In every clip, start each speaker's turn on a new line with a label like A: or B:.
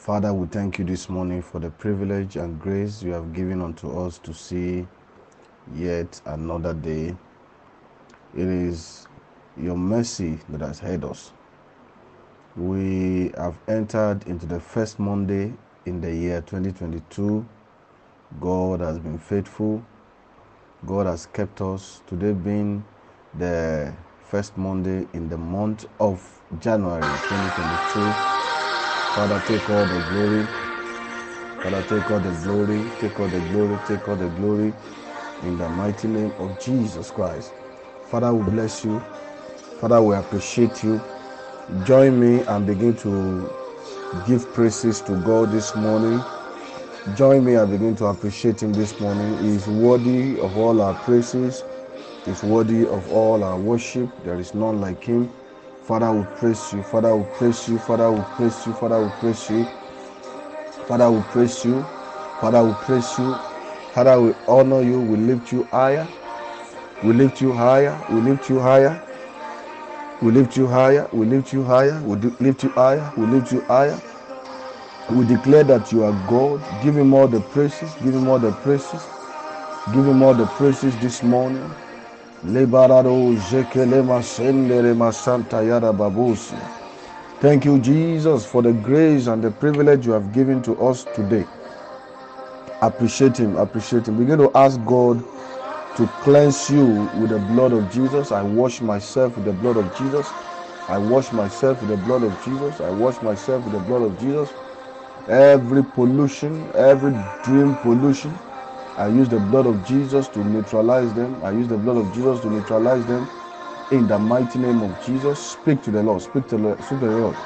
A: Father, we thank you this morning for the privilege and grace you have given unto us to see yet another day. It is your mercy that has heard us. We have entered into the first Monday in the year 2022. God has been faithful. God has kept us. Today being the first Monday in the month of January 2022. Father, take all the glory. Father, take all the glory, take all the glory, take all the glory in the mighty name of Jesus Christ. Father, we bless you. Father, we appreciate you. Join me and begin to give praises to God this morning. Join me and begin to appreciate Him this morning. He is worthy of all our praises, He is worthy of all our worship. There is none like Him. Father, we praise you. Father, we praise you. Father, we praise you. Father, we praise you. Father, we praise you. Father, we praise you. Father, we honor you. We lift you higher. We lift you higher. We lift you higher. We lift you higher. We lift you higher. We lift you higher. We lift you higher. We declare that you are God. Give him all the praises. Give him all the praises. Give him all the praises this morning. Thank you, Jesus, for the grace and the privilege you have given to us today. Appreciate Him, appreciate Him. Begin to ask God to cleanse you with the blood of Jesus. I wash myself with the blood of Jesus. I wash myself with the blood of Jesus. I wash myself with the blood of Jesus. Every pollution, every dream pollution, I use the blood of Jesus to neutralize them. I use the blood of Jesus to neutralize them. In the mighty name of Jesus, speak to the Lord. Speak to the, Lord.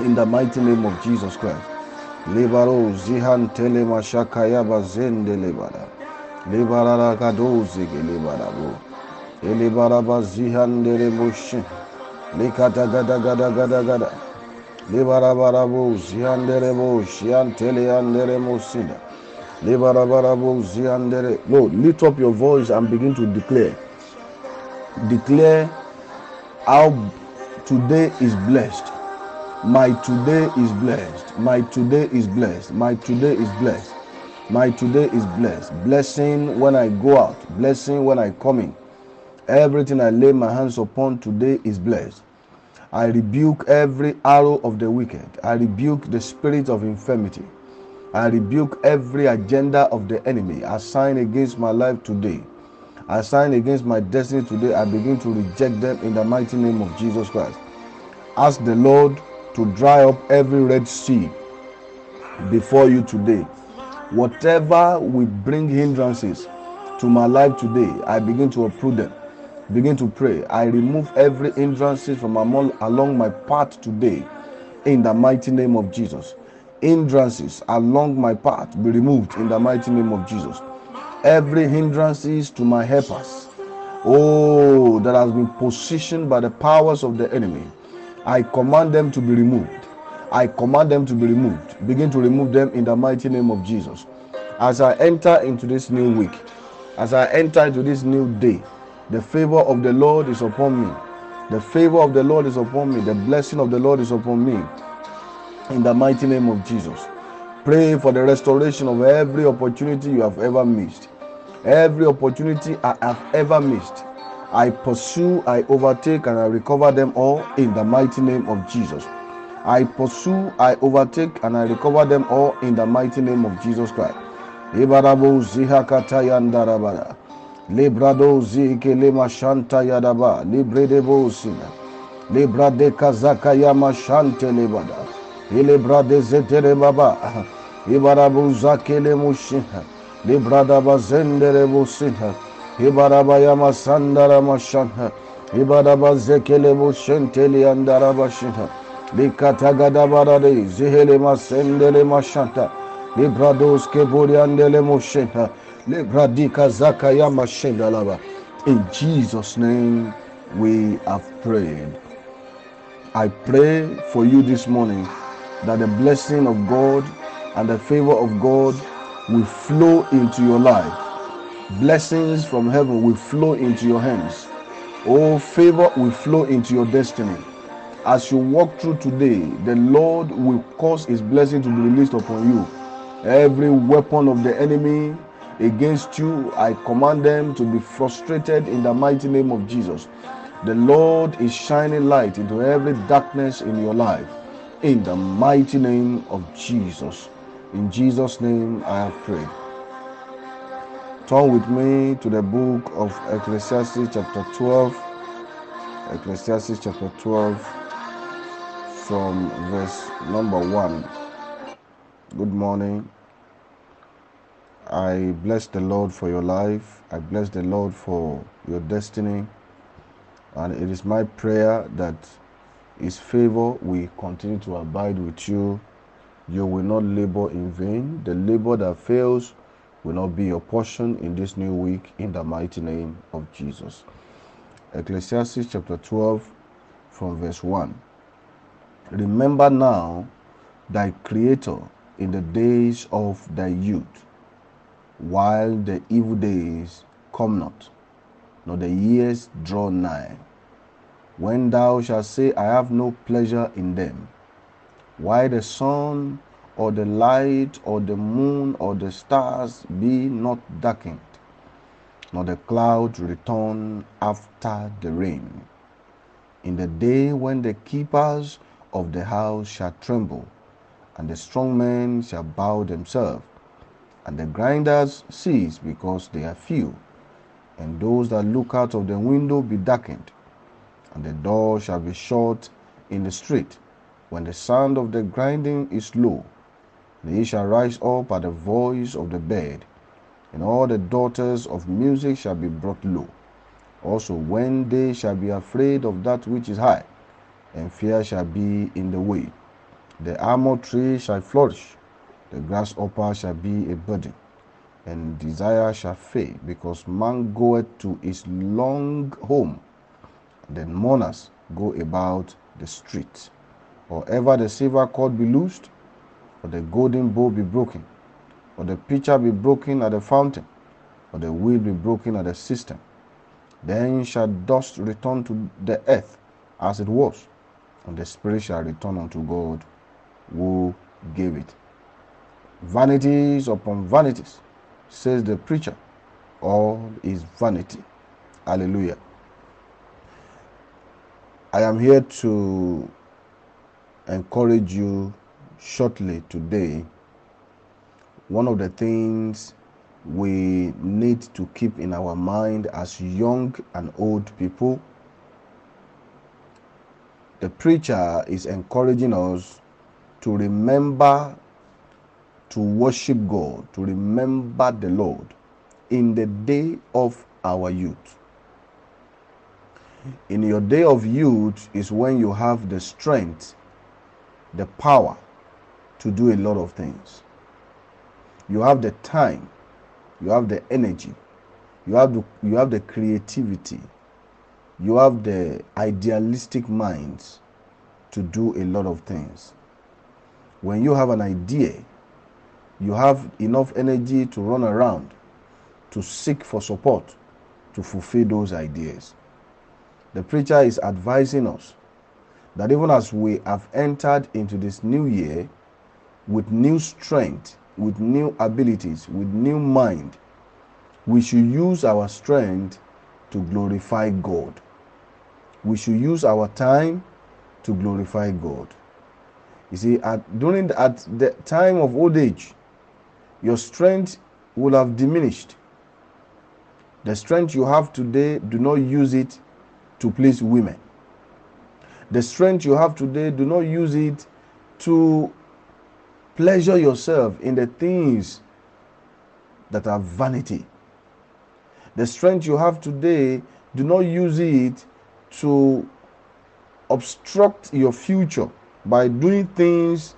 A: In the mighty name of Jesus Christ. Libaro zihan tele mashakaya bazende lebara. Libara kadozi gelibara bo. Elibara bazihan dele boshin. Likata gada gada gada gada. Libara barabo zihan dele bo. Shian tele andere mosida. Lord, lift up your voice and begin to declare. Declare how today is blessed. My today is blessed. My today is blessed. My today is blessed. My today is blessed. Blessing when I go out, blessing when I come in. Everything I lay my hands upon today is blessed. I rebuke every arrow of the wicked. I rebuke the spirit of infirmity. I rebuke every agenda of the enemy assigned against my life today. Assigned against my destiny today, I begin to reject them in the mighty name of Jesus Christ. Ask the Lord to dry up every red sea before you today. Whatever will bring hindrances to my life today, I begin to uproot them. Begin to pray. I remove every hindrances from along my path today in the mighty name of Jesus hindrances along my path be removed in the mighty name of Jesus. Every hindrances to my helpers, oh, that has been positioned by the powers of the enemy, I command them to be removed. I command them to be removed. Begin to remove them in the mighty name of Jesus. As I enter into this new week, as I enter into this new day, the favor of the Lord is upon me. The favor of the Lord is upon me. The blessing of the Lord is upon me in the mighty name of Jesus. Pray for the restoration of every opportunity you have ever missed. Every opportunity I have ever missed. I pursue, I overtake, and I recover them all in the mighty name of Jesus. I pursue, I overtake, and I recover them all in the mighty name of Jesus Christ. Ibarabo zihakata yandarabara. Librado zike lema shanta yadaba. Libredebo sina. Librade kazaka yama shante lebada. Ilebra de zetere baba. Ibarabu zakele mushiha. Librada bazendere busiha. Ibaraba yama sandara mashanha. Ibaraba zekele bushenteli andara bashiha. Likatagadabarade, Zehele Masendele Mashanta, Librados Keburiandele Moshenta, Libradika Zakaya Mashendalaba. In Jesus' name we have prayed. I pray for you this morning that the blessing of God and the favor of God will flow into your life. Blessings from heaven will flow into your hands. Oh, favor will flow into your destiny. As you walk through today, the Lord will cause His blessing to be released upon you. Every weapon of the enemy against you, I command them to be frustrated in the mighty name of Jesus. The Lord is shining light into every darkness in your life. In the mighty name of Jesus. In Jesus' name I have prayed. Turn with me to the book of Ecclesiastes, chapter 12. Ecclesiastes, chapter 12, from verse number 1. Good morning. I bless the Lord for your life. I bless the Lord for your destiny. And it is my prayer that His favor will continue to abide with you. You will not labor in vain. The labor that fails will not be your portion in this new week in the mighty name of Jesus. Ecclesiastes chapter 12, from verse 1. Remember now thy Creator in the days of thy youth, while the evil days come not, nor the years draw nigh, when thou shalt say, I have no pleasure in them, why the sun or the light or the moon or the stars be not darkened, nor the clouds return after the rain. In the day when the keepers of the house shall tremble, and the strong men shall bow themselves, and the grinders cease because they are few, and those that look out of the window be darkened, and the door shall be shut in the street, when the sound of the grinding is low, they shall rise up at the voice of the bed, and all the daughters of music shall be brought low. Also, when they shall be afraid of that which is high, and fear shall be in the way, the almond tree shall flourish, the grasshopper shall be a burden, and desire shall fade, because man goeth to his long home. Then mourners go about the street. Or ever the silver cord be loosed, or the golden bowl be broken, or the pitcher be broken at the fountain, or the wheel be broken at the cistern. Then shall dust return to the earth as it was, and the spirit shall return unto God who gave it. Vanities upon vanities, says the preacher. All is vanity. Hallelujah. I am here to encourage you shortly today. One of the things we need to keep in our mind as young and old people. The preacher is encouraging us to remember to worship God, to remember the Lord in the day of our youth. In your day of youth is when you have the strength, the power to do a lot of things. You have the time, you have the energy, you have the, you have the creativity, you have the idealistic minds to do a lot of things. When you have an idea, you have enough energy to run around, to seek for support, to fulfill those ideas. The preacher is advising us that even as we have entered into this new year with new strength, with new abilities, with new mind, we should use our strength to glorify God. We should use our time to glorify God. You see, at, during the, at the time of old age, your strength will have diminished. The strength you have today, do not use it to please women. The strength you have today, do not use it to pleasure yourself in the things that are vanity. The strength you have today, do not use it to obstruct your future by doing things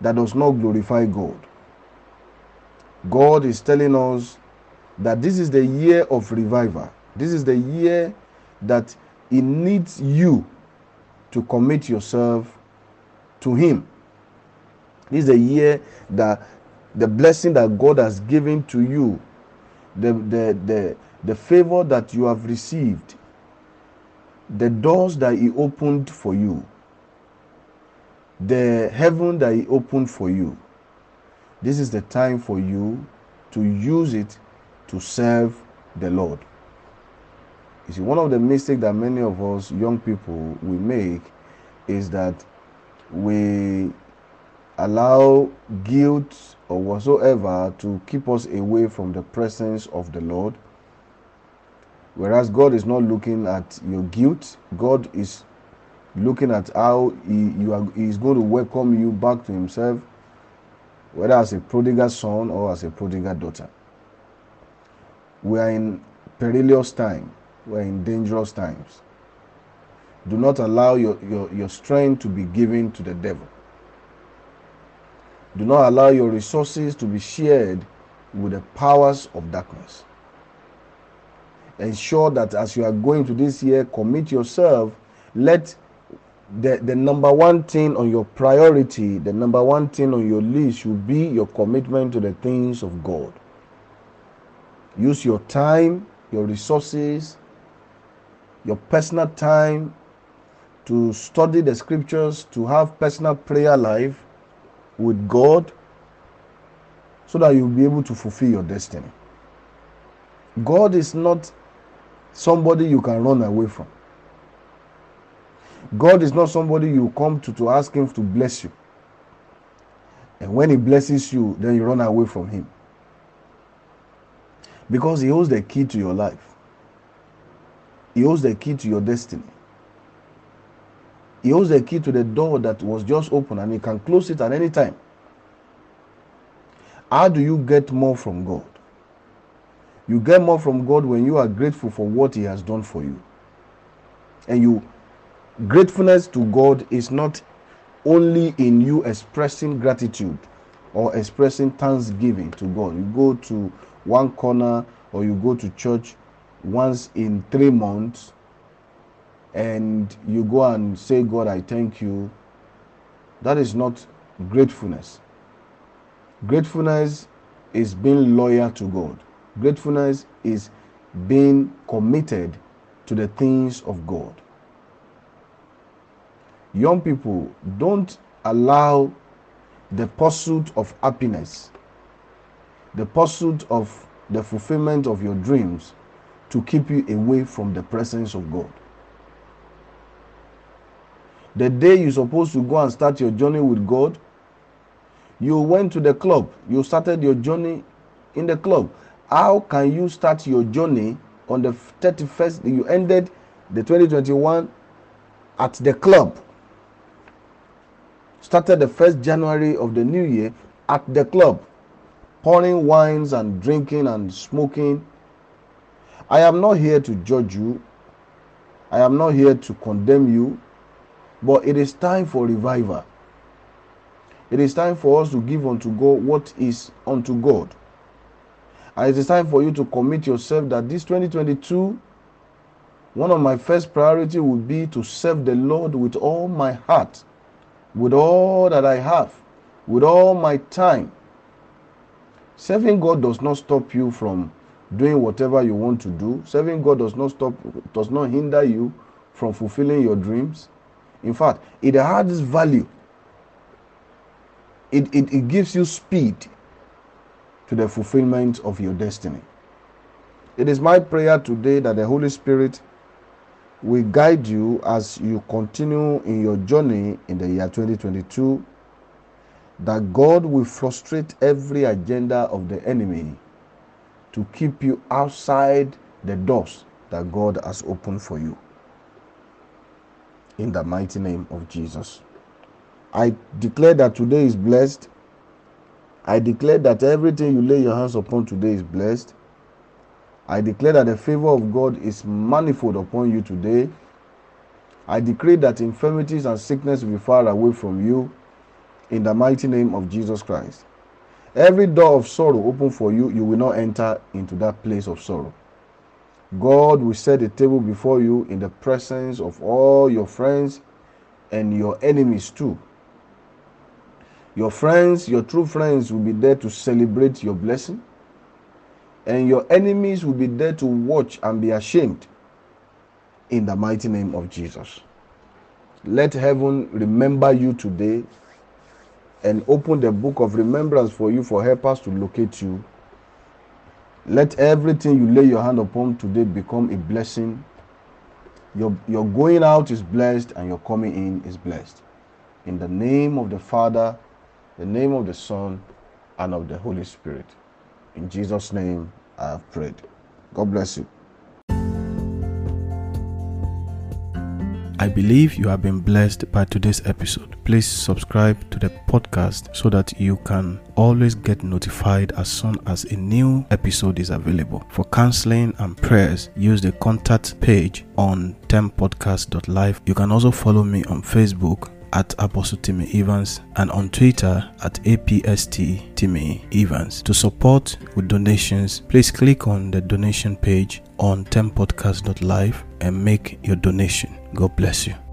A: that does not glorify God. God is telling us that this is the year of revival. This is the year that He needs you to commit yourself to Him. This is the year that the blessing that God has given to you, the, the, the, the favor that you have received, the doors that He opened for you, the heaven that He opened for you. This is the time for you to use it to serve the Lord. You see, one of the mistakes that many of us young people we make is that we allow guilt or whatsoever to keep us away from the presence of the Lord. Whereas God is not looking at your guilt, God is looking at how he, you are, he is going to welcome you back to Himself, whether as a prodigal son or as a prodigal daughter. We are in perilous time. We are in dangerous times. Do not allow your, your, your strength to be given to the devil. Do not allow your resources to be shared with the powers of darkness. Ensure that as you are going to this year, commit yourself. Let the, the number one thing on your priority, the number one thing on your list should be your commitment to the things of God. Use your time, your resources, your personal time to study the scriptures, to have personal prayer life with God so that you'll be able to fulfill your destiny. God is not somebody you can run away from. God is not somebody you come to to ask Him to bless you. And when He blesses you, then you run away from Him. Because He holds the key to your life, He holds the key to your destiny. He holds the key to the door that was just open and He can close it at any time. How do you get more from God? You get more from God when you are grateful for what He has done for you. And you gratefulness to God is not only in you expressing gratitude or expressing thanksgiving to God. You go to one corner or you go to church once in three months and you go and say, God, I thank you. That is not gratefulness. Gratefulness is being loyal to God. Gratefulness is being committed to the things of God young people don't allow the pursuit of happiness, the pursuit of the fulfillment of your dreams to keep you away from the presence of God. The day you're supposed to go and start your journey with God, you went to the club, you started your journey in the club. How can you start your journey on the 31st? You ended the 2021 at the club started the first January of the new year at the club, pouring wines and drinking and smoking. I am not here to judge you. I am not here to condemn you. But it is time for revival. It is time for us to give unto God what is unto God. And it is time for you to commit yourself that this 2022, one of my first priority would be to serve the Lord with all my heart with all that I have, with all my time. Serving God does not stop you from doing whatever you want to do. Serving God does not stop does not hinder you from fulfilling your dreams. In fact, it adds value. It, it, it gives you speed to the fulfillment of your destiny. It is my prayer today that the Holy Spirit will guide you as you continue in your journey in the year 2022 that God will frustrate every agenda of the enemy to keep you outside the doors that God has opened for you. In the mighty name of Jesus. I declare that today is blessed. I declare that everything you lay your hands upon today is blessed. I declare that the favor of God is manifold upon you today. I decree that infirmities and sickness will be far away from you in the mighty name of Jesus Christ. Every door of sorrow open for you, you will not enter into that place of sorrow. God will set a table before you in the presence of all your friends and your enemies too. Your friends, your true friends, will be there to celebrate your blessing, and your enemies will be there to watch and be ashamed in the mighty name of Jesus. Let heaven remember you today and open the book of remembrance for you for helpers to locate you. Let everything you lay your hand upon today become a blessing. Your, your going out is blessed and your coming in is blessed. In the name of the Father, the name of the Son, and of the Holy Spirit. In Jesus' name, I have prayed. God bless you.
B: I believe you have been blessed by today's episode. Please subscribe to the podcast so that you can always get notified as soon as a new episode is available. For counseling and prayers, use the contact page on tempodcast.live. You can also follow me on Facebook at Apostle Timmy Evans and on Twitter at APST Timmy Evans. To support with donations, please click on the donation page on tempodcast.live and make your donation. God bless you.